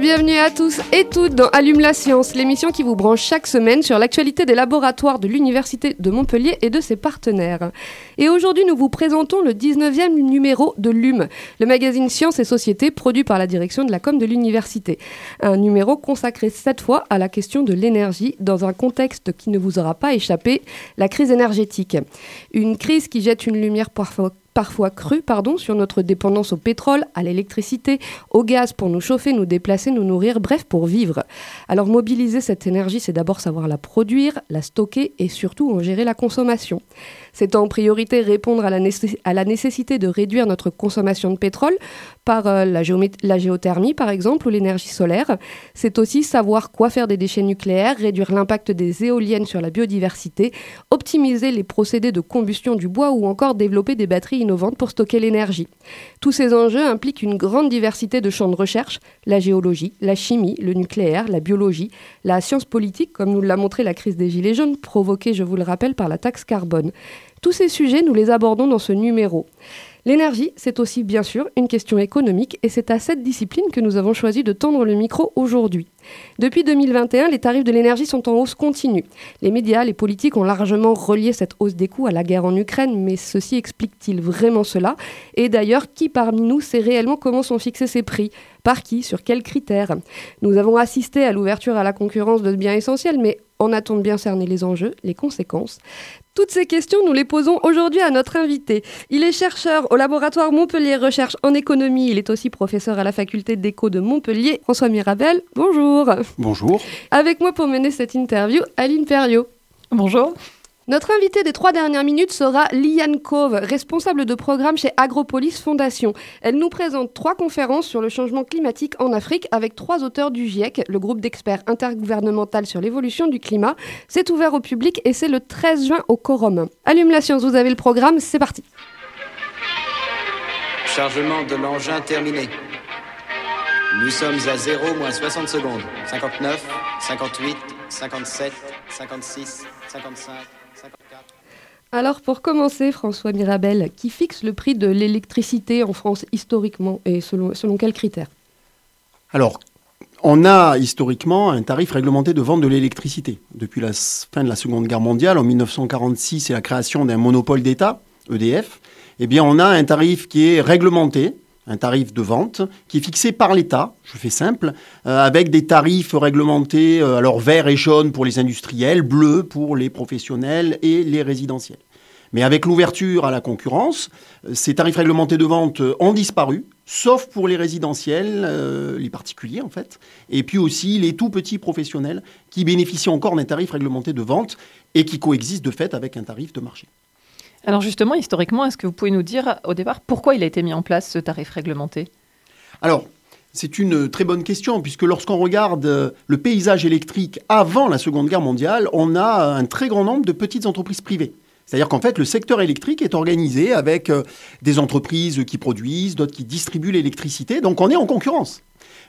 Bienvenue à tous et toutes dans Allume la science, l'émission qui vous branche chaque semaine sur l'actualité des laboratoires de l'Université de Montpellier et de ses partenaires. Et aujourd'hui, nous vous présentons le 19e numéro de LUM, le magazine Sciences et Société produit par la direction de la com de l'université. Un numéro consacré cette fois à la question de l'énergie dans un contexte qui ne vous aura pas échappé, la crise énergétique. Une crise qui jette une lumière parfois parfois crue pardon, sur notre dépendance au pétrole, à l'électricité, au gaz pour nous chauffer, nous déplacer, nous nourrir, bref, pour vivre. Alors mobiliser cette énergie, c'est d'abord savoir la produire, la stocker et surtout en gérer la consommation. C'est en priorité répondre à la, nécessité de réduire notre consommation de pétrole par euh, la, la, géothermie, par exemple, ou l'énergie solaire. C'est aussi savoir quoi faire des déchets nucléaires, réduire l'impact des éoliennes sur la biodiversité, optimiser les procédés de combustion du bois ou encore développer des batteries innovantes pour stocker l'énergie. Tous ces enjeux impliquent une grande diversité de champs de recherche, la géologie, la chimie, le nucléaire, la biologie, la science politique, comme nous l'a montré la crise des Gilets jaunes, provoquée, je vous le rappelle, par la taxe carbone. Tous ces sujets, nous les abordons dans ce numéro. L'énergie, c'est aussi bien sûr une question économique et c'est à cette discipline que nous avons choisi de tendre le micro aujourd'hui. Depuis 2021, les tarifs de l'énergie sont en hausse continue. Les médias, les politiques ont largement relié cette hausse des coûts à la guerre en Ukraine, mais ceci explique-t-il vraiment cela? Et d'ailleurs, qui parmi nous sait réellement comment sont fixés ces prix? Par qui? Sur quels critères? Nous avons assisté à l'ouverture à la concurrence de biens essentiels, mais on attend de bien cerner les enjeux, les conséquences. Toutes ces questions, nous les posons aujourd'hui à notre invité. Il est chercheur au laboratoire Montpellier Recherche en économie. Il est aussi professeur à la faculté d'éco de Montpellier. François Mirabel, bonjour. Bonjour. Avec moi pour mener cette interview, Aline Perriot. Bonjour. Notre invité des trois dernières minutes sera Liane Cove, responsable de programme chez Agropolis Fondation. Elle nous présente trois conférences sur le changement climatique en Afrique avec trois auteurs du GIEC, le groupe d'experts intergouvernemental sur l'évolution du climat. C'est ouvert au public et c'est le 13 juin au Corum. Allume la science, vous avez le programme, c'est parti. Chargement de l'engin terminé. Nous sommes à 0 moins 60 secondes. 59, 58, 57, 56, 55. Alors pour commencer, François Mirabel, qui fixe le prix de l'électricité en France historiquement et selon, selon quels critères? Alors, on a historiquement un tarif réglementé de vente de l'électricité. Depuis la fin de la Seconde Guerre mondiale, en 1946 et la création d'un monopole d'État, EDF, eh bien on a un tarif qui est réglementé, un tarif de vente qui est fixé par l'État, je fais simple, euh, avec des tarifs réglementés, euh, alors vert et jaune pour les industriels, bleu pour les professionnels et les résidentiels. Mais avec l'ouverture à la concurrence, euh, ces tarifs réglementés de vente ont disparu, sauf pour les résidentiels, les particuliers en fait, et puis aussi les tout petits professionnels qui bénéficient encore d'un tarif réglementé de vente et qui coexistent de fait avec un tarif de marché. Alors justement, historiquement, est-ce que vous pouvez nous dire au départ pourquoi il a été mis en place ce tarif réglementé? Alors, c'est une très bonne question, puisque lorsqu'on regarde euh, le paysage électrique avant la Seconde Guerre mondiale, on a un très grand nombre de petites entreprises privées. C'est-à-dire qu'en fait, le secteur électrique est organisé avec euh, des entreprises qui produisent, d'autres qui distribuent l'électricité. Donc on est en concurrence.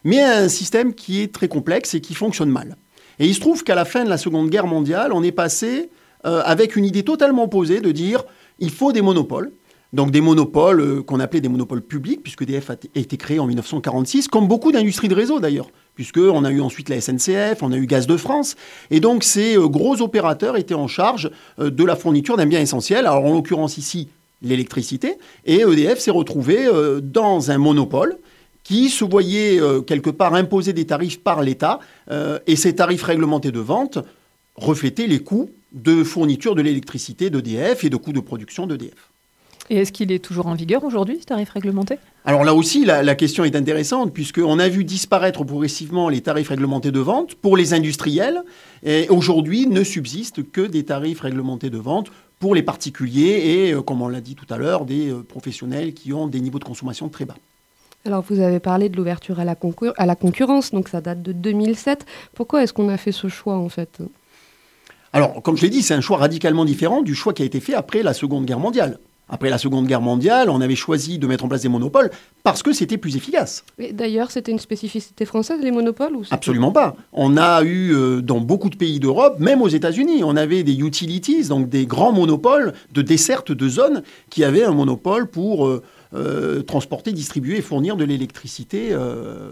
Mais un système qui est très complexe et qui fonctionne mal. Et il se trouve qu'à la fin de la Seconde Guerre mondiale, on est passé euh, avec une idée totalement opposée de dire il faut des monopoles. Donc des monopoles euh, qu'on appelait des monopoles publics, puisque DF a été créé en 1946, comme beaucoup d'industries de réseau d'ailleurs, puisqu'on a eu ensuite la SNCF, on a eu Gaz de France, et donc ces euh, gros opérateurs étaient en charge euh, de la fourniture d'un bien essentiel, alors en l'occurrence ici l'électricité, et EDF s'est retrouvé dans un monopole qui se voyait quelque part imposer des tarifs par l'État, et ces tarifs réglementés de vente reflétaient les coûts de fourniture de l'électricité d'EDF et de coûts de production d'EDF. Et est-ce qu'il est toujours en vigueur aujourd'hui, ce tarif réglementé? Alors là aussi, la, question est intéressante, puisqu'on a vu disparaître progressivement les tarifs réglementés de vente pour les industriels, et aujourd'hui ne subsistent que des tarifs réglementés de vente pour les particuliers et, euh, comme on l'a dit tout à l'heure, des euh, professionnels qui ont des niveaux de consommation très bas. Alors vous avez parlé de l'ouverture à, à la concurrence, donc ça date de 2007. Pourquoi est-ce qu'on a fait ce choix en fait? Alors, comme je l'ai dit, c'est un choix radicalement différent du choix qui a été fait après la Seconde Guerre mondiale. Après la Seconde Guerre mondiale, on avait choisi de mettre en place des monopoles parce que c'était plus efficace. D'ailleurs, c'était une spécificité française, les monopoles ou Absolument pas. On a eu euh, dans beaucoup de pays d'Europe, même aux États-Unis, on avait des utilities, donc des grands monopoles de desserte de zones qui avaient un monopole pour euh, euh, transporter, distribuer et fournir de l'électricité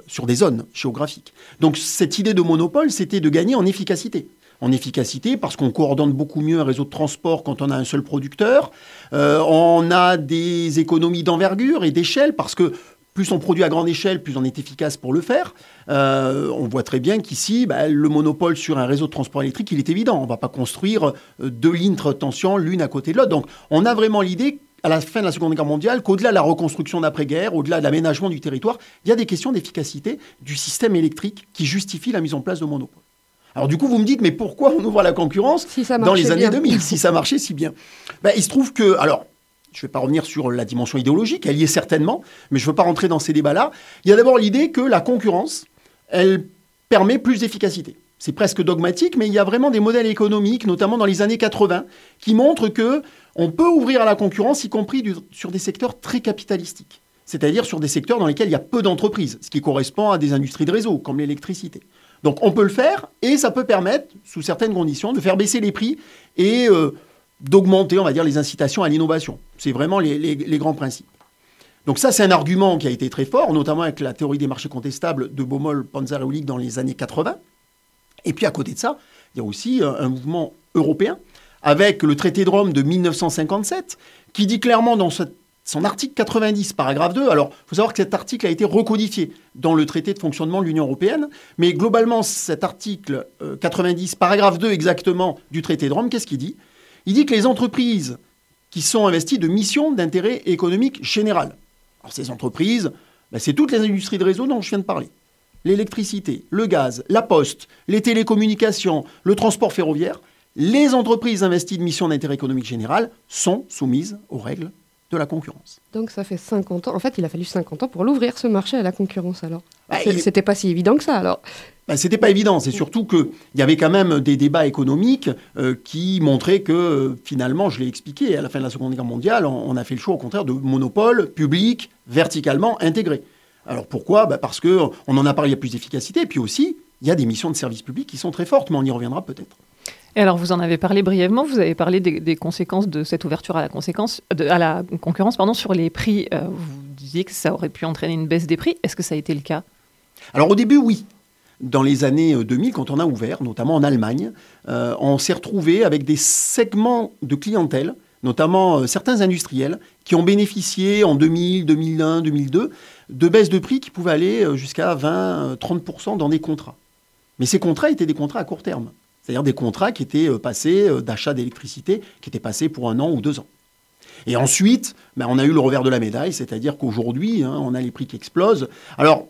sur des zones géographiques. Donc cette idée de monopole, c'était de gagner en efficacité. En efficacité parce qu'on coordonne beaucoup mieux un réseau de transport quand on a un seul producteur. Euh, on a des économies d'envergure et d'échelle parce que plus on produit à grande échelle, plus on est efficace pour le faire. Euh, on voit très bien qu'ici, bah, le monopole sur un réseau de transport électrique, il est évident. On ne va pas construire euh, deux lignes de tension l'une à côté de l'autre. Donc, on a vraiment l'idée, à la fin de la Seconde Guerre mondiale, qu'au-delà de la reconstruction d'après-guerre, au-delà de l'aménagement du territoire, il y a des questions d'efficacité du système électrique qui justifient la mise en place de monopoles. Alors du coup, vous me dites, mais pourquoi on ouvre à la concurrence Si ça dans les années bien. 2000, si ça marchait si bien? Ben, Il se trouve que, alors, je ne vais pas revenir sur la dimension idéologique, elle y est certainement, mais je ne veux pas rentrer dans ces débats-là. Il y a d'abord l'idée que la concurrence, elle permet plus d'efficacité. C'est presque dogmatique, mais il y a vraiment des modèles économiques, notamment dans les années 80, qui montrent que on peut ouvrir à la concurrence, y compris du- sur des secteurs très capitalistiques. C'est-à-dire sur des secteurs dans lesquels il y a peu d'entreprises, ce qui correspond à des industries de réseau, comme l'électricité. Donc on peut le faire et ça peut permettre, sous certaines conditions, de faire baisser les prix et euh, d'augmenter, on va dire, les incitations à l'innovation. C'est vraiment les, grands principes. Donc ça, c'est un argument qui a été très fort, notamment avec la théorie des marchés contestables de Baumol, Panzer dans les années 80. Et puis à côté de ça, il y a aussi euh, un mouvement européen avec le traité de Rome de 1957 qui dit clairement dans ce- son article 90, paragraphe 2, alors il faut savoir que cet article a été recodifié dans le traité de fonctionnement de l'Union européenne, mais globalement cet article euh, 90, paragraphe 2 exactement du traité de Rome, qu'est-ce qu'il dit? Il dit que les entreprises qui sont investies de missions d'intérêt économique général. Alors ces entreprises, ben, c'est toutes les industries de réseau dont je viens de parler. L'électricité, le gaz, la poste, les télécommunications, le transport ferroviaire, les entreprises investies de mission d'intérêt économique général sont soumises aux règles de la concurrence. Donc ça fait 50 ans. En fait, il a fallu 50 ans pour l'ouvrir ce marché à la concurrence alors. Bah, il- C'était pas si évident que ça alors. Ben, C'était pas évident. C'est surtout qu'il y avait quand même des débats économiques euh, qui montraient que euh, finalement, je l'ai expliqué, à la fin de la Seconde Guerre mondiale, on, on a fait le choix au contraire de monopole public, verticalement intégré. Alors pourquoi? Ben, Parce qu'on en a parlé, il y a plus d'efficacité. Et puis aussi, il y a des missions de service public qui sont très fortes, mais on y reviendra peut-être. Et alors, vous en avez parlé brièvement, vous avez parlé des, conséquences de cette ouverture à la, concurrence pardon, sur les prix. Euh, vous disiez que ça aurait pu entraîner une baisse des prix. Est-ce que ça a été le cas? Alors au début, oui. Dans les années euh, 2000, quand on a ouvert, notamment en Allemagne, euh, on s'est retrouvé avec des segments de clientèle, notamment euh, certains industriels, qui ont bénéficié en 2000, 2001, 2002 de baisses de prix qui pouvaient aller euh, jusqu'à 20-30% dans des contrats. Mais ces contrats étaient des contrats à court terme. C'est-à-dire des contrats qui étaient euh, passés euh, d'achat d'électricité, qui étaient passés pour un an ou deux ans. Et ensuite, ben, on a eu le revers de la médaille, c'est-à-dire qu'aujourd'hui, hein, on a les prix qui explosent. Alors,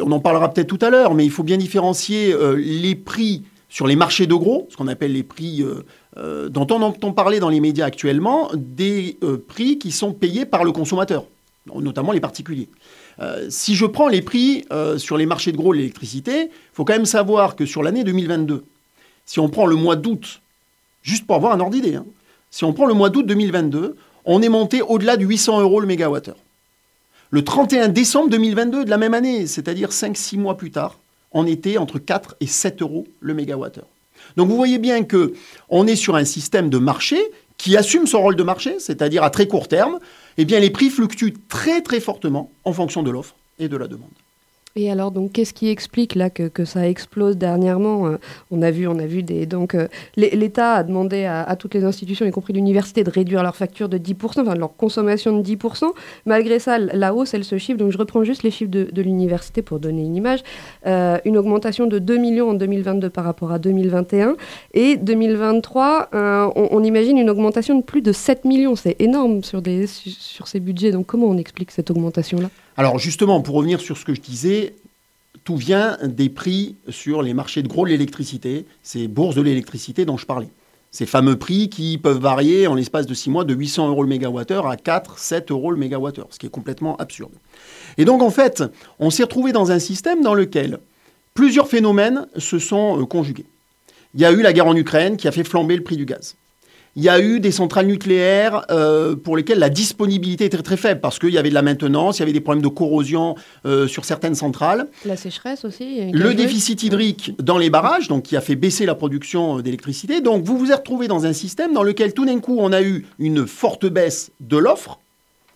on en parlera peut-être tout à l'heure, mais il faut bien différencier euh, les prix sur les marchés de gros, ce qu'on appelle les prix dont on entend parler dans les médias actuellement, des prix qui sont payés par le consommateur, notamment les particuliers. Si je prends les prix sur les marchés de gros de l'électricité, il faut quand même savoir que sur l'année 2022, si on prend le mois d'août, juste pour avoir un ordre d'idée, hein, si on prend le mois d'août 2022, on est monté au-delà de 800 euros le mégawattheure. Le 31 décembre 2022 de la même année, c'est-à-dire 5-6 mois plus tard, on était entre 4 et 7 euros le mégawattheure. Donc vous voyez bien que on est sur un système de marché qui assume son rôle de marché, c'est-à-dire à très court terme, eh bien les prix fluctuent très très fortement en fonction de l'offre et de la demande. Et alors, donc, qu'est-ce qui explique là que, que ça explose dernièrement Euh, On a vu, on a vu des. Donc, euh, l'É- l'État a demandé à, toutes les institutions, y compris l'université, de réduire leur facture de 10%, enfin leur consommation de 10%. Malgré ça, la hausse, elle se chiffre. Donc, je reprends juste les chiffres de, de l'université pour donner une image. Euh, une augmentation de 2 millions en 2022 par rapport à 2021. Et 2023, euh, on, on imagine une augmentation de plus de 7 millions. C'est énorme sur, des, sur ces budgets. Donc, comment on explique cette augmentation-là? Alors justement, pour revenir sur ce que je disais, tout vient des prix sur les marchés de gros de l'électricité, ces bourses de l'électricité dont je parlais. Ces fameux prix qui peuvent varier en l'espace de 6 mois de 800 euros le mégawattheure à 4, 7 euros le mégawattheure, ce qui est complètement absurde. Et donc en fait, on s'est retrouvé dans un système dans lequel plusieurs phénomènes se sont euh, conjugués. Il y a eu la guerre en Ukraine qui a fait flamber le prix du gaz. Il y a eu des centrales nucléaires euh, pour lesquelles la disponibilité était très faible parce qu'il y avait de la maintenance, il y avait des problèmes de corrosion euh, sur certaines centrales. La sécheresse aussi. Le déficit hydrique dans les barrages, donc qui a fait baisser la production euh, d'électricité. Donc vous vous êtes retrouvé dans un système dans lequel tout d'un coup on a eu une forte baisse de l'offre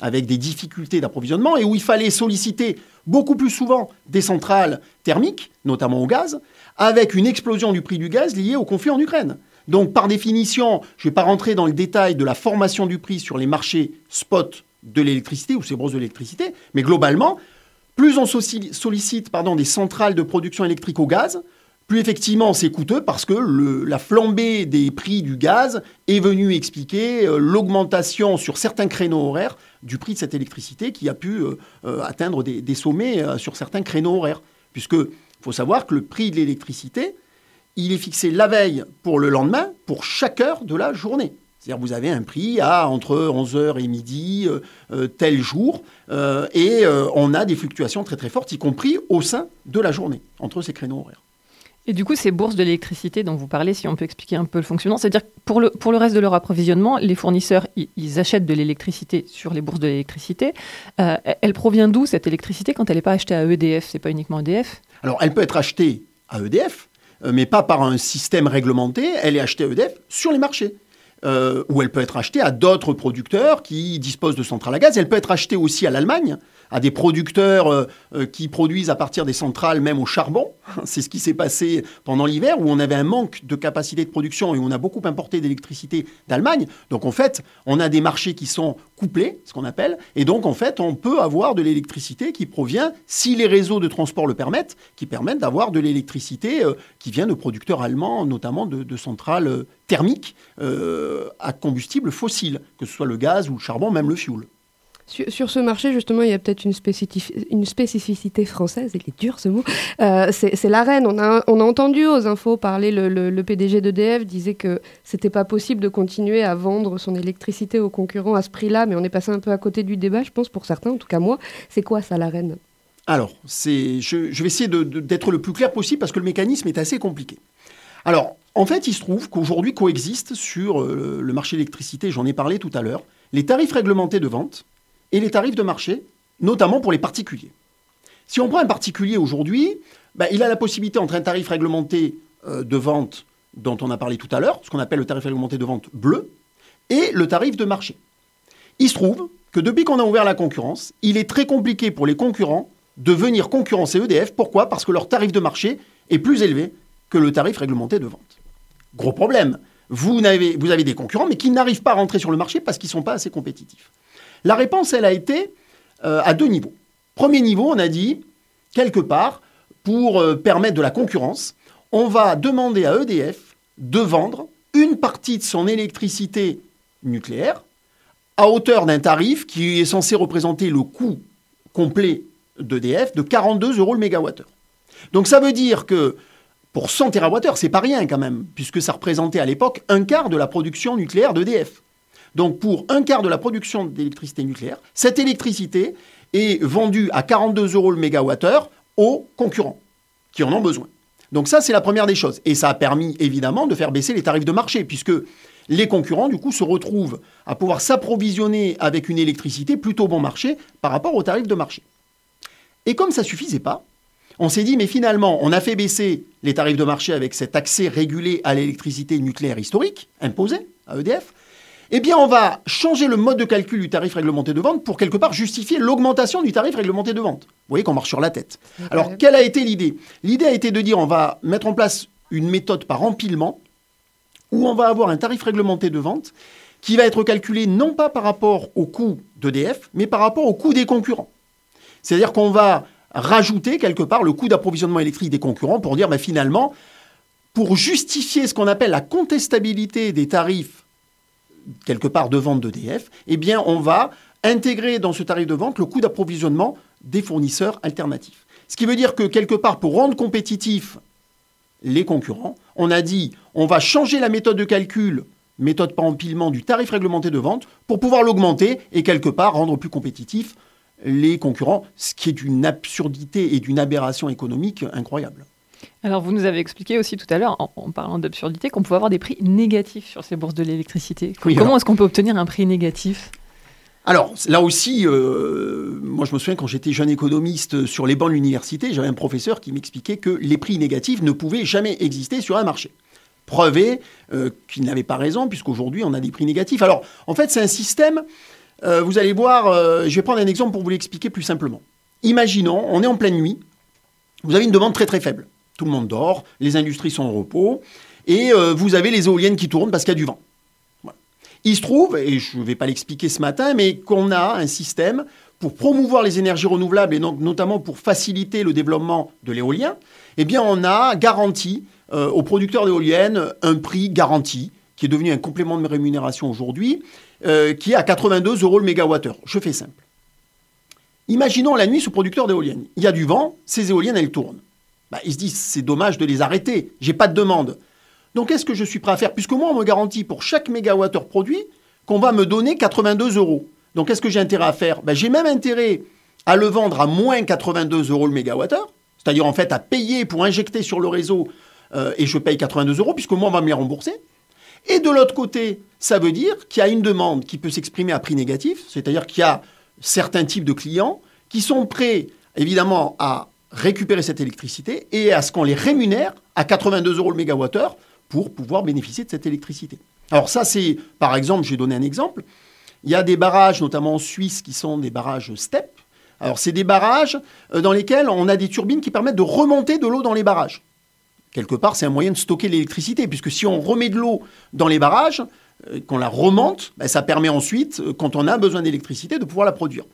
avec des difficultés d'approvisionnement et où il fallait solliciter beaucoup plus souvent des centrales thermiques, notamment au gaz, avec une explosion du prix du gaz liée au conflit en Ukraine. Donc par définition, je ne vais pas rentrer dans le détail de la formation du prix sur les marchés spot de l'électricité ou ces bourses de l'électricité, mais globalement, plus on sollicite des centrales de production électrique au gaz, plus effectivement c'est coûteux parce que la flambée des prix du gaz est venue expliquer euh, l'augmentation sur certains créneaux horaires du prix de cette électricité qui a pu euh, euh, atteindre des, sommets sur certains créneaux horaires. Puisque faut savoir que le prix de l'électricité, il est fixé la veille pour le lendemain pour chaque heure de la journée. C'est-à-dire vous avez un prix à entre 11h et midi, euh, euh, tel jour, euh, et euh, on a des fluctuations très très fortes, y compris au sein de la journée, entre ces créneaux horaires. Et du coup, ces bourses de l'électricité dont vous parlez, si on peut expliquer un peu le fonctionnement, c'est-à-dire pour le, pour le reste de leur approvisionnement, les fournisseurs, ils, ils achètent de l'électricité sur les bourses de l'électricité. Elle provient d'où cette électricité quand elle n'est pas achetée à EDF C'est pas uniquement EDF Alors elle peut être achetée à EDF, mais pas par un système réglementé, elle est achetée à EDF sur les marchés. Euh, ou elle peut être achetée à d'autres producteurs qui disposent de centrales à gaz. Elle peut être achetée aussi à l'Allemagne, à des producteurs euh, euh, qui produisent à partir des centrales même au charbon. C'est ce qui s'est passé pendant l'hiver où on avait un manque de capacité de production et on a beaucoup importé d'électricité d'Allemagne. Donc en fait, on a des marchés qui sont couplés, ce qu'on appelle, et donc en fait, on peut avoir de l'électricité qui provient, si les réseaux de transport le permettent, qui permettent d'avoir de l'électricité euh, qui vient de producteurs allemands, notamment de, centrales thermiques à combustible fossile, que ce soit le gaz ou le charbon, même le fioul. Sur, ce marché, justement, il y a peut-être une, spécifi- une spécificité française, il est dur ce mot, Euh, c'est l'arène. On a, entendu aux infos parler, le, PDG d'EDF disait que c'était pas possible de continuer à vendre son électricité aux concurrents à ce prix-là, mais on est passé un peu à côté du débat, je pense, pour certains, en tout cas moi. C'est quoi ça, l'arène Alors, je, je vais essayer d'être le plus clair possible parce que le mécanisme est assez compliqué. Alors, en fait, il se trouve qu'aujourd'hui coexistent sur euh, le marché de l'électricité, j'en ai parlé tout à l'heure, les tarifs réglementés de vente et les tarifs de marché, notamment pour les particuliers. Si on prend un particulier aujourd'hui, bah, il a la possibilité entre un tarif réglementé euh, de vente dont on a parlé tout à l'heure, ce qu'on appelle le tarif réglementé de vente bleu, et le tarif de marché. Il se trouve que depuis qu'on a ouvert la concurrence, il est très compliqué pour les concurrents de venir concurrencer EDF. Pourquoi? Parce que leur tarif de marché est plus élevé que le tarif réglementé de vente. Gros problème. Vous avez des concurrents, mais qui n'arrivent pas à rentrer sur le marché parce qu'ils ne sont pas assez compétitifs. La réponse, elle a été euh, à deux niveaux. Premier niveau, on a dit, quelque part, pour euh, permettre de la concurrence, on va demander à EDF de vendre une partie de son électricité nucléaire à hauteur d'un tarif qui est censé représenter le coût complet d'EDF de 42 euros le mégawattheure. Donc ça veut dire que pour 100 TWh, c'est pas rien quand même, puisque ça représentait à l'époque un quart de la production nucléaire d'EDF. Donc pour un quart de la production d'électricité nucléaire, cette électricité est vendue à 42 euros le mégawattheure aux concurrents qui en ont besoin. Donc ça, c'est la première des choses. Et ça a permis évidemment de faire baisser les tarifs de marché, puisque les concurrents, du coup, se retrouvent à pouvoir s'approvisionner avec une électricité plutôt bon marché par rapport aux tarifs de marché. Et comme ça ne suffisait pas, on s'est dit, mais finalement, on a fait baisser les tarifs de marché avec cet accès régulé à l'électricité nucléaire historique, imposé à EDF. Eh bien, on va changer le mode de calcul du tarif réglementé de vente pour quelque part justifier l'augmentation du tarif réglementé de vente. Vous voyez qu'on marche sur la tête. Alors, quelle a été l'idée? L'idée a été de dire, on va mettre en place une méthode par empilement où on va avoir un tarif réglementé de vente qui va être calculé non pas par rapport au coût d'EDF, mais par rapport au coût des concurrents. C'est-à-dire qu'on va rajouter quelque part le coût d'approvisionnement électrique des concurrents pour dire ben, finalement, pour justifier ce qu'on appelle la contestabilité des tarifs quelque part de vente d'EDF, eh bien on va intégrer dans ce tarif de vente le coût d'approvisionnement des fournisseurs alternatifs. Ce qui veut dire que quelque part, pour rendre compétitif les concurrents. On a dit, on va changer la méthode de calcul, méthode par empilement du tarif réglementé de vente, pour pouvoir l'augmenter et quelque part rendre plus compétitif les concurrents, ce qui est d'une absurdité et d'une aberration économique incroyable. Alors, vous nous avez expliqué aussi tout à l'heure, en, en parlant d'absurdité, qu'on pouvait avoir des prix négatifs sur ces bourses de l'électricité. Oui, Comment est-ce qu'on peut obtenir un prix négatif? Alors, là aussi, euh, moi je me souviens quand j'étais jeune économiste sur les bancs de l'université, j'avais un professeur qui m'expliquait que les prix négatifs ne pouvaient jamais exister sur un marché. Preuve est euh, qu'il n'avait pas raison, puisqu'aujourd'hui on a des prix négatifs. Alors, en fait, c'est un système, euh, vous allez voir, je vais prendre un exemple pour vous l'expliquer plus simplement. Imaginons, on est en pleine nuit, vous avez une demande très très faible. Tout le monde dort, les industries sont en repos, et euh, vous avez les éoliennes qui tournent parce qu'il y a du vent. Il se trouve, et je ne vais pas l'expliquer ce matin, mais qu'on a un système pour promouvoir les énergies renouvelables et notamment pour faciliter le développement de l'éolien, eh bien on a garanti euh, aux producteurs d'éoliennes un prix garanti, qui est devenu un complément de rémunération aujourd'hui, euh, qui est à 82 euros le mégawattheure. Je fais simple. Imaginons la nuit ce producteur d'éoliennes. Il y a du vent, ces éoliennes, elles tournent. Bah, ils se disent, c'est dommage de les arrêter, j'ai pas de demande. Donc qu'est-ce que je suis prêt à faire Puisque moi, on me garantit pour chaque mégawattheure produit qu'on va me donner 82 euros. Donc qu'est-ce que j'ai intérêt à faire? Ben, J'ai même intérêt à le vendre à moins 82 euros le mégawattheure, c'est-à-dire en fait à payer pour injecter sur le réseau euh, et je paye 82 euros puisque moi, on va me les rembourser. Et de l'autre côté, ça veut dire qu'il y a une demande qui peut s'exprimer à prix négatif, c'est-à-dire qu'il y a certains types de clients qui sont prêts, évidemment, à récupérer cette électricité et à ce qu'on les rémunère à 82 euros le mégawattheure pour pouvoir bénéficier de cette électricité. Alors ça, c'est, par exemple, j'ai donné un exemple, il y a des barrages, notamment en Suisse, qui sont des barrages STEP. Alors c'est des barrages euh, dans lesquels on a des turbines qui permettent de remonter de l'eau dans les barrages. Quelque part, c'est un moyen de stocker l'électricité, puisque si on remet de l'eau dans les barrages, euh, qu'on la remonte, ben, ça permet ensuite, euh, quand on a besoin d'électricité, de pouvoir la produire.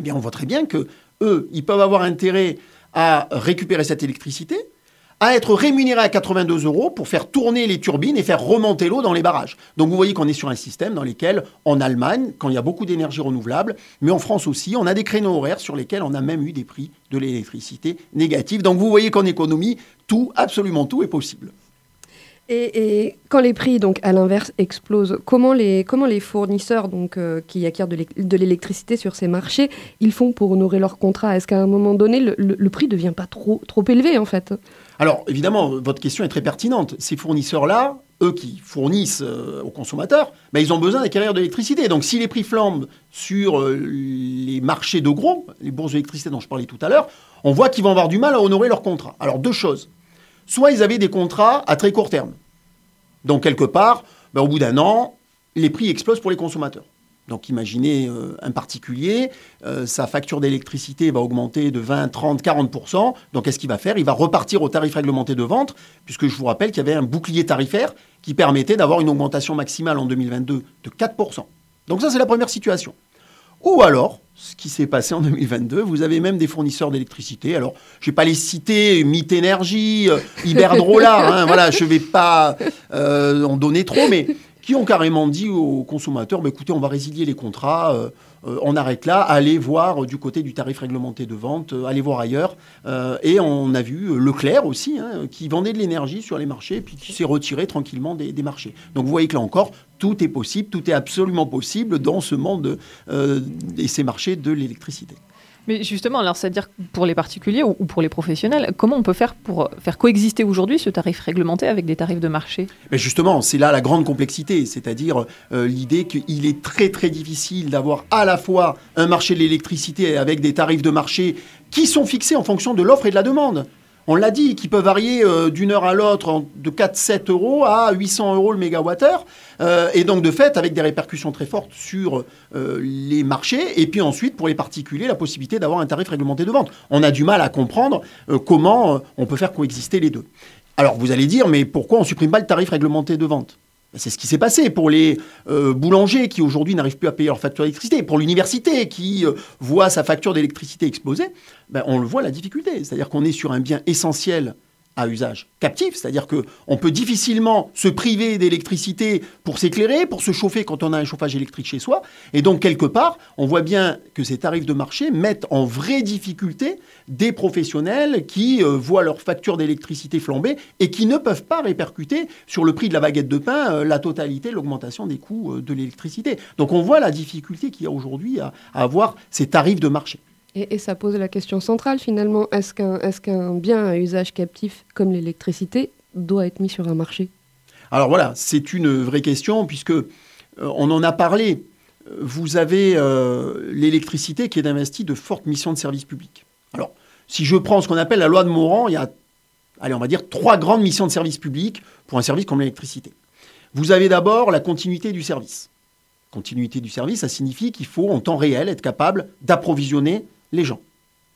Eh bien, on voit très bien que eux, ils peuvent avoir intérêt à récupérer cette électricité, à être rémunérés à 82 euros pour faire tourner les turbines et faire remonter l'eau dans les barrages. Donc vous voyez qu'on est sur un système dans lequel, en Allemagne, quand il y a beaucoup d'énergie renouvelable, mais en France aussi, on a des créneaux horaires sur lesquels on a même eu des prix de l'électricité négatifs. Donc vous voyez qu'en économie, tout, absolument tout est possible. Et, quand les prix, donc à l'inverse, explosent, comment les, fournisseurs donc, euh, qui acquièrent de l'é- de l'électricité sur ces marchés, ils font pour honorer leur contrat? Est-ce qu'à un moment donné, le, prix ne devient pas trop, trop élevé en fait? Alors, évidemment, votre question est très pertinente. Ces fournisseurs-là, eux qui fournissent euh, aux consommateurs, ben, ils ont besoin d'acquérir de l'électricité. Donc, si les prix flambent sur euh, les marchés de gros, les bourses d'électricité dont je parlais tout à l'heure, on voit qu'ils vont avoir du mal à honorer leur contrat. Alors, deux choses. Soit ils avaient des contrats à très court terme. Donc, quelque part, ben, au bout d'un an, les prix explosent pour les consommateurs. Donc imaginez euh, un particulier, euh, sa facture d'électricité va augmenter de 20, 30, 40%. Donc qu'est-ce qu'il va faire? Il va repartir au tarif réglementé de vente, puisque je vous rappelle qu'il y avait un bouclier tarifaire qui permettait d'avoir une augmentation maximale en 2022 de 4%. Donc ça c'est la première situation. Ou alors, ce qui s'est passé en 2022, vous avez même des fournisseurs d'électricité. Alors, je ne vais pas les citer, Mythe Énergie, euh, Iberdrola, hein, voilà, je ne vais pas euh, en donner trop, mais qui ont carrément dit aux consommateurs, bah, écoutez, on va résilier les contrats, euh, on arrête là, allez voir euh, du côté du tarif réglementé de vente, euh, allez voir ailleurs. Euh, et on a vu euh, Leclerc aussi, hein, qui vendait de l'énergie sur les marchés, puis qui s'est retiré tranquillement des, marchés. Donc vous voyez que là encore, tout est possible, tout est absolument possible dans ce monde euh, et ces marchés de l'électricité. Mais justement, alors c'est-à-dire pour les particuliers ou ou pour les professionnels, comment on peut faire pour faire coexister aujourd'hui ce tarif réglementé avec des tarifs de marché? Mais justement, c'est là la grande complexité, c'est-à-dire euh, l'idée qu'il est très très difficile d'avoir à la fois un marché de l'électricité avec des tarifs de marché qui sont fixés en fonction de l'offre et de la demande. On l'a dit, qui peut varier euh, d'une heure à l'autre de 4-7 euros à 800 euros le mégawattheure, euh, et donc de fait avec des répercussions très fortes sur euh, les marchés, et puis ensuite pour les particuliers la possibilité d'avoir un tarif réglementé de vente. On a du mal à comprendre euh, comment on peut faire coexister les deux. Alors vous allez dire, mais pourquoi on ne supprime pas le tarif réglementé de vente? C'est ce qui s'est passé pour les euh, boulangers qui aujourd'hui n'arrivent plus à payer leur facture d'électricité, pour l'université qui euh, voit sa facture d'électricité exploser. Ben, on le voit la difficulté. C'est-à-dire qu'on est sur un bien essentiel à usage captif, c'est-à-dire que on peut difficilement se priver d'électricité pour s'éclairer, pour se chauffer quand on a un chauffage électrique chez soi. Et donc quelque part, on voit bien que ces tarifs de marché mettent en vraie difficulté des professionnels qui euh, voient leur facture d'électricité flamber et qui ne peuvent pas répercuter sur le prix de la baguette de pain euh, la totalité, l'augmentation des coûts euh, de l'électricité. Donc on voit la difficulté qu'il y a aujourd'hui à, à avoir ces tarifs de marché. Et, ça pose la question centrale finalement. Est-ce qu'un bien à usage captif comme l'électricité doit être mis sur un marché? Alors voilà, c'est une vraie question puisque euh, on en a parlé. Vous avez euh, l'électricité qui est investie de fortes missions de service public. Alors, si je prends ce qu'on appelle la loi de Morand, il y a, allez, on va dire trois grandes missions de service public pour un service comme l'électricité. Vous avez d'abord la continuité du service. Continuité du service, ça signifie qu'il faut en temps réel être capable d'approvisionner les gens,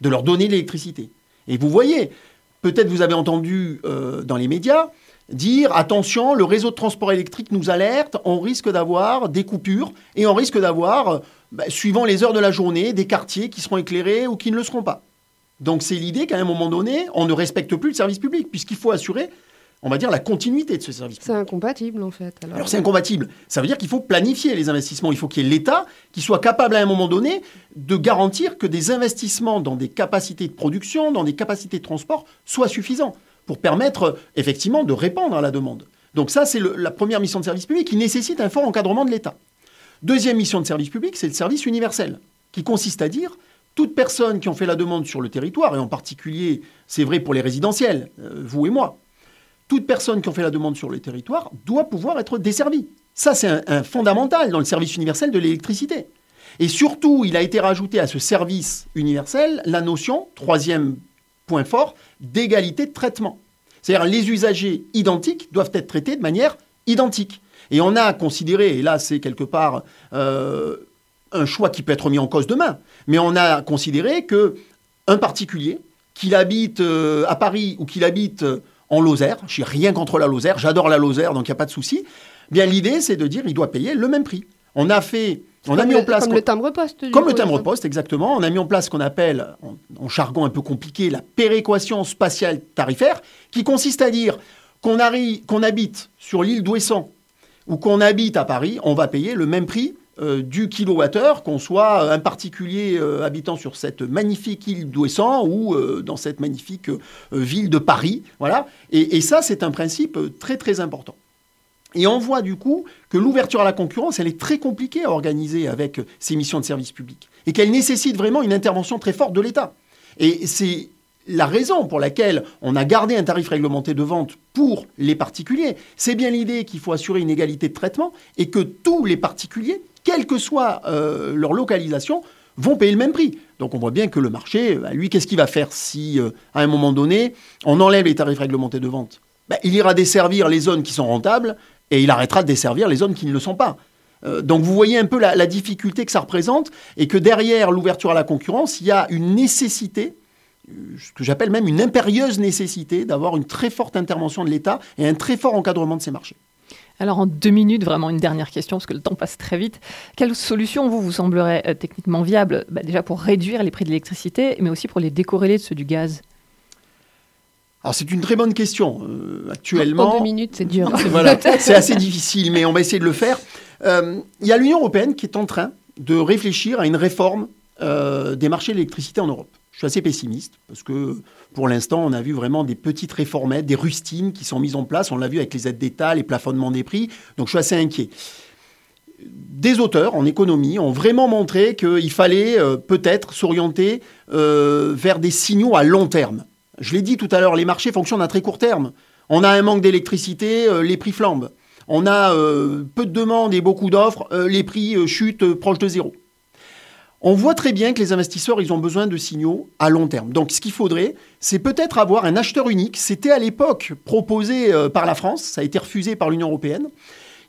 de leur donner l'électricité. Et vous voyez, peut-être vous avez entendu euh, dans les médias dire attention, le réseau de transport électrique nous alerte, on risque d'avoir des coupures et on risque d'avoir, euh, bah, suivant les heures de la journée, des quartiers qui seront éclairés ou qui ne le seront pas. Donc c'est l'idée qu'à un moment donné, on ne respecte plus le service public, puisqu'il faut assurer, on va dire, la continuité de ce service. C'est incompatible en fait. Alors, Alors c'est incompatible. Ça veut dire qu'il faut planifier les investissements. Il faut qu'il y ait l'État qui soit capable à un moment donné de garantir que des investissements dans des capacités de production, dans des capacités de transport soient suffisants pour permettre effectivement de répondre à la demande. Donc ça, c'est la première mission de service public qui nécessite un fort encadrement de l'État. Deuxième mission de service public, c'est le service universel, qui consiste à dire toute personne qui en fait la demande sur le territoire, et en particulier, c'est vrai pour les résidentiels, euh, vous et moi, toute personne qui en fait la demande sur le territoire doit pouvoir être desservie. Ça, c'est un, fondamental dans le service universel de l'électricité. Et surtout, il a été rajouté à ce service universel la notion, troisième point fort, d'égalité de traitement. C'est-à-dire les usagers identiques doivent être traités de manière identique. Et on a considéré, et là c'est quelque part euh, un choix qui peut être mis en cause demain, mais on a considéré que un particulier, qu'il habite euh, à Paris ou qu'il habite en Lozère, je n'ai rien contre la Lozère, j'adore la Lozère, donc il n'y a pas de souci, bien l'idée c'est de dire il doit payer le même prix. On a fait, on a comme mis le, en place comme le timbre poste. comme le timbre poste, exactement. On a mis en place ce qu'on appelle, en, en jargon un peu compliqué, la péréquation spatiale tarifaire, qui consiste à dire qu'on qu'on habite sur l'île d'Ouessant ou qu'on habite à Paris, on va payer le même prix euh, du kilowattheure, qu'on soit euh, un particulier euh, habitant sur cette magnifique île d'Ouessant ou dans cette magnifique ville de Paris. Voilà. Et, et ça, c'est un principe très très important. Et on voit du coup que l'ouverture à la concurrence, elle est très compliquée à organiser avec ces missions de service public et qu'elle nécessite vraiment une intervention très forte de l'État. Et c'est la raison pour laquelle on a gardé un tarif réglementé de vente pour les particuliers. C'est bien l'idée qu'il faut assurer une égalité de traitement et que tous les particuliers, quelle que soit euh, leur localisation, vont payer le même prix. Donc on voit bien que le marché, bah, lui, qu'est-ce qu'il va faire si, euh, à un moment donné, on enlève les tarifs réglementés de vente? Bah, Il ira desservir les zones qui sont rentables et il arrêtera de desservir les zones qui ne le sont pas. Euh, donc vous voyez un peu la, la difficulté que ça représente et que derrière l'ouverture à la concurrence, il y a une nécessité, euh, ce que j'appelle même une impérieuse nécessité d'avoir une très forte intervention de l'État et un très fort encadrement de ces marchés. Alors en deux minutes, vraiment une dernière question, parce que le temps passe très vite. Quelle solution, vous, vous semblerait euh, techniquement viable Bah, Déjà pour réduire les prix de l'électricité, mais aussi pour les décorréler de ceux du gaz? Alors c'est une très bonne question. Euh, En actuellement, deux minutes, c'est dur. voilà, c'est assez difficile, mais on va essayer de le faire. Euh, Il y a l'Union européenne qui est en train de réfléchir à une réforme euh, des marchés de l'électricité en Europe. Je suis assez pessimiste parce que pour l'instant, on a vu vraiment des petites réformettes, des rustines qui sont mises en place. On l'a vu avec les aides d'État, les plafonnements des prix. Donc je suis assez inquiet. Des auteurs en économie ont vraiment montré qu'il fallait euh, peut-être s'orienter euh, vers des signaux à long terme. Je l'ai dit tout à l'heure, les marchés fonctionnent à très court terme. On a un manque d'électricité, euh, les prix flambent. On a peu de demandes et beaucoup d'offres, les prix chutent proche de zéro. On voit très bien que les investisseurs, ils ont besoin de signaux à long terme. Donc, ce qu'il faudrait, c'est peut-être avoir un acheteur unique. C'était à l'époque proposé euh, par la France, ça a été refusé par l'Union européenne.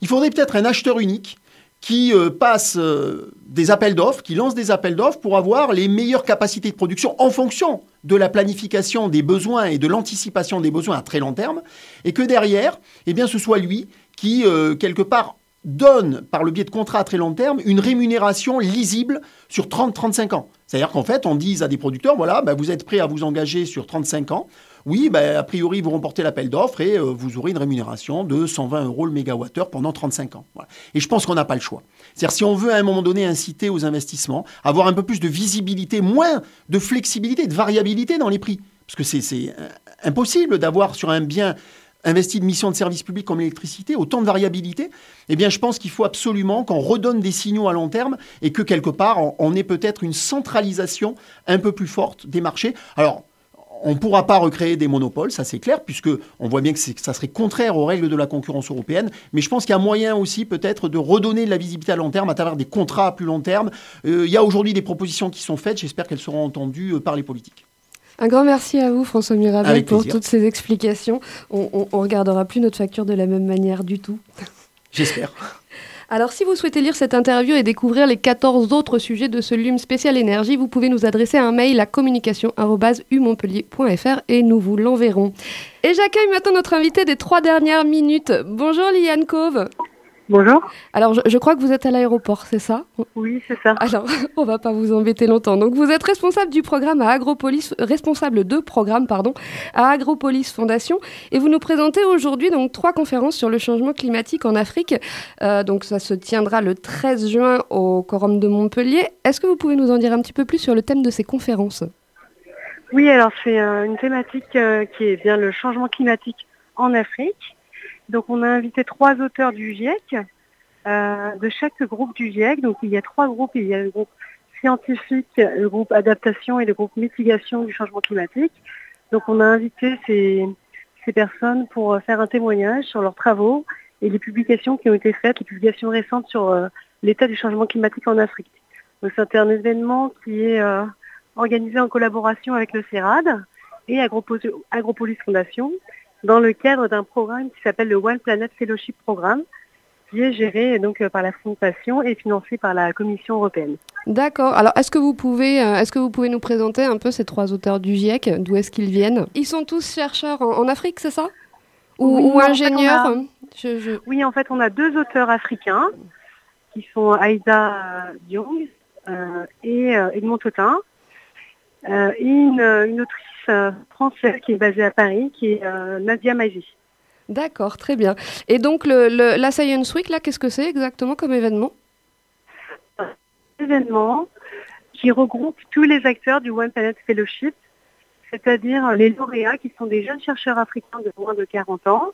Il faudrait peut-être un acheteur unique qui euh, passe euh, des appels d'offres, qui lance des appels d'offres pour avoir les meilleures capacités de production en fonction de la planification des besoins et de l'anticipation des besoins à très long terme, et que derrière, eh ce soit lui qui, quelque part, donne, par le biais de contrats à très long terme, une rémunération lisible sur 30-35 ans. C'est-à-dire qu'en fait, on dise à des producteurs, voilà, bah, vous êtes prêts à vous engager sur 35 ans, oui, bah, a priori, vous remportez l'appel d'offres et euh, vous aurez une rémunération de 120 euros le mégawattheure pendant 35 ans. Et je pense qu'on n'a pas le choix. C'est-à-dire, si on veut à un moment donné inciter aux investissements, avoir un peu plus de visibilité, moins de flexibilité, de variabilité dans les prix, parce que c'est euh, impossible d'avoir sur un bien investi de mission de service public comme l'électricité, autant de variabilité, eh bien, je pense qu'il faut absolument qu'on redonne des signaux à long terme et que quelque part, on, ait peut-être une centralisation un peu plus forte des marchés. Alors, on ne pourra pas recréer des monopoles, ça c'est clair, puisque on voit bien que, ça serait contraire aux règles de la concurrence européenne. Mais je pense qu'il y a moyen aussi peut-être de redonner de la visibilité à long terme à travers des contrats à plus long terme. Euh, il y a aujourd'hui des propositions qui sont faites, j'espère qu'elles seront entendues euh, par les politiques. Un grand merci à vous, François Mirabel, pour toutes ces explications. On ne regardera plus notre facture de la même manière du tout. J'espère. Alors, si vous souhaitez lire cette interview et découvrir les 14 autres sujets de ce LUM spécial énergie, vous pouvez nous adresser un mail à communication.umontpellier.fr et nous vous l'enverrons. Et j'accueille maintenant notre invité des trois dernières minutes. Bonjour Liane Cove. Bonjour. Alors, je, crois que vous êtes à l'aéroport, c'est ça? Oui, c'est ça. Alors, on va pas vous embêter longtemps. Donc, vous êtes responsable du programme à Agropolis, responsable de programme, pardon, à Agropolis Fondation, et vous nous présentez aujourd'hui donc trois conférences sur le changement climatique en Afrique. Euh, donc, ça se tiendra le 13 juin au Quorum de Montpellier. Est-ce que vous pouvez nous en dire un petit peu plus sur le thème de ces conférences? Oui, alors c'est euh, une thématique euh, qui est bien le changement climatique en Afrique. Donc on a invité trois auteurs du GIEC, euh, de chaque groupe du GIEC. Donc il y a trois groupes, il y a le groupe scientifique, le groupe adaptation et le groupe mitigation du changement climatique. Donc on a invité ces, personnes pour faire un témoignage sur leurs travaux et les publications qui ont été faites, les publications récentes sur euh, l'état du changement climatique en Afrique. Donc c'est un événement qui est euh, organisé en collaboration avec le CERAD et Agropolis Fondation dans le cadre d'un programme qui s'appelle le One Planet Fellowship Programme, qui est géré donc euh, par la Fondation et financé par la Commission européenne. D'accord. Alors, est-ce que vous pouvez, euh, est-ce que vous pouvez nous présenter un peu ces trois auteurs du GIEC D'où est-ce qu'ils viennent? Ils sont tous chercheurs en, Afrique, c'est ça? Ou, ingénieurs Oui, en fait, on a deux auteurs africains qui sont Aïda Diong euh, et Edmond Totin, et une, une autrice euh, française qui est basée à Paris, qui est euh, Nadia Magie. D'accord, très bien. Et donc, le, la Science Week, là, qu'est-ce que c'est exactement comme événement? Un événement qui regroupe tous les acteurs du One Planet Fellowship, c'est-à-dire les lauréats qui sont des jeunes chercheurs africains de moins de 40 ans,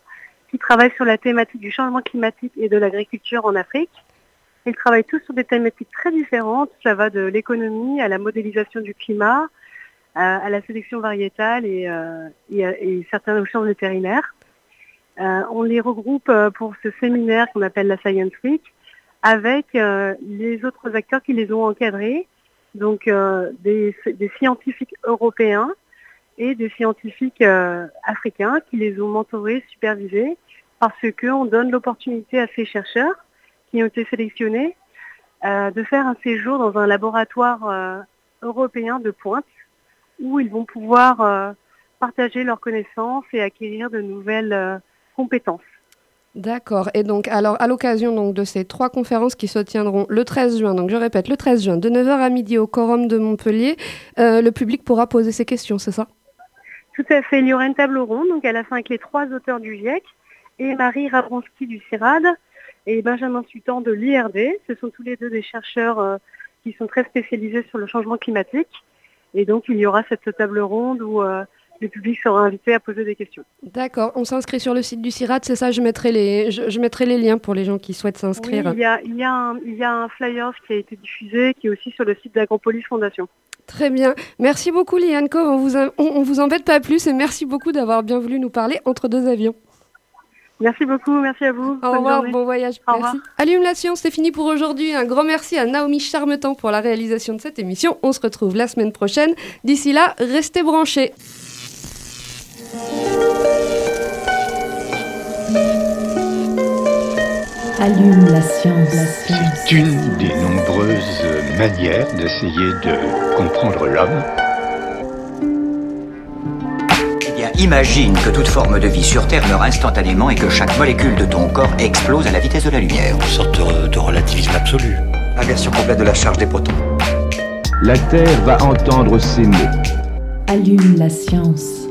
qui travaillent sur la thématique du changement climatique et de l'agriculture en Afrique. Ils travaillent tous sur des thématiques très différentes. Ça va de l'économie à la modélisation du climat, à, la sélection variétale et, euh, et, certaines notions vétérinaires. Euh, on les regroupe euh, pour ce séminaire qu'on appelle la Science Week avec les autres acteurs qui les ont encadrés, donc des, scientifiques européens et des scientifiques africains qui les ont mentorés, supervisés, parce qu'on donne l'opportunité à ces chercheurs qui ont été sélectionnés de faire un séjour dans un laboratoire européen de pointe où ils vont pouvoir euh, partager leurs connaissances et acquérir de nouvelles euh, compétences. D'accord. Et donc, alors, à l'occasion donc de ces trois conférences qui se tiendront le 13 juin, donc je répète, le 13 juin, de 9h à midi au Quorum de Montpellier, euh, le public pourra poser ses questions, c'est ça? Tout à fait. Il y aura une table ronde, donc à la fin avec les trois auteurs du GIEC, et Marie Rabronski du CIRAD, et Benjamin Sutan de l'IRD. Ce sont tous les deux des chercheurs qui sont très spécialisés sur le changement climatique. Et donc, il y aura cette table ronde où euh, le public sera invité à poser des questions. D'accord. On s'inscrit sur le site du CIRAD, c'est ça? Je mettrai, les, je, mettrai les liens pour les gens qui souhaitent s'inscrire. Oui, il y, a, il, y a un, il y a un flyer qui a été diffusé, qui est aussi sur le site d'Agropolis Fondation. Très bien. Merci beaucoup, Liane On vous, on, vous embête pas plus et merci beaucoup d'avoir bien voulu nous parler entre deux avions. Merci beaucoup, merci à vous. Au revoir, bon voyage. Au merci. Allume la science, c'est fini pour aujourd'hui. Un grand merci à Naomi Charmetan pour la réalisation de cette émission. On se retrouve la semaine prochaine. D'ici là, restez branchés. Allume la science. C'est une des nombreuses manières d'essayer de comprendre l'homme. Imagine que toute forme de vie sur Terre meurt instantanément et que chaque molécule de ton corps explose à la vitesse de la lumière. Une sorte de relativisme absolu. Inversion complète de la charge des protons. La Terre va entendre ces mots. Allume la science.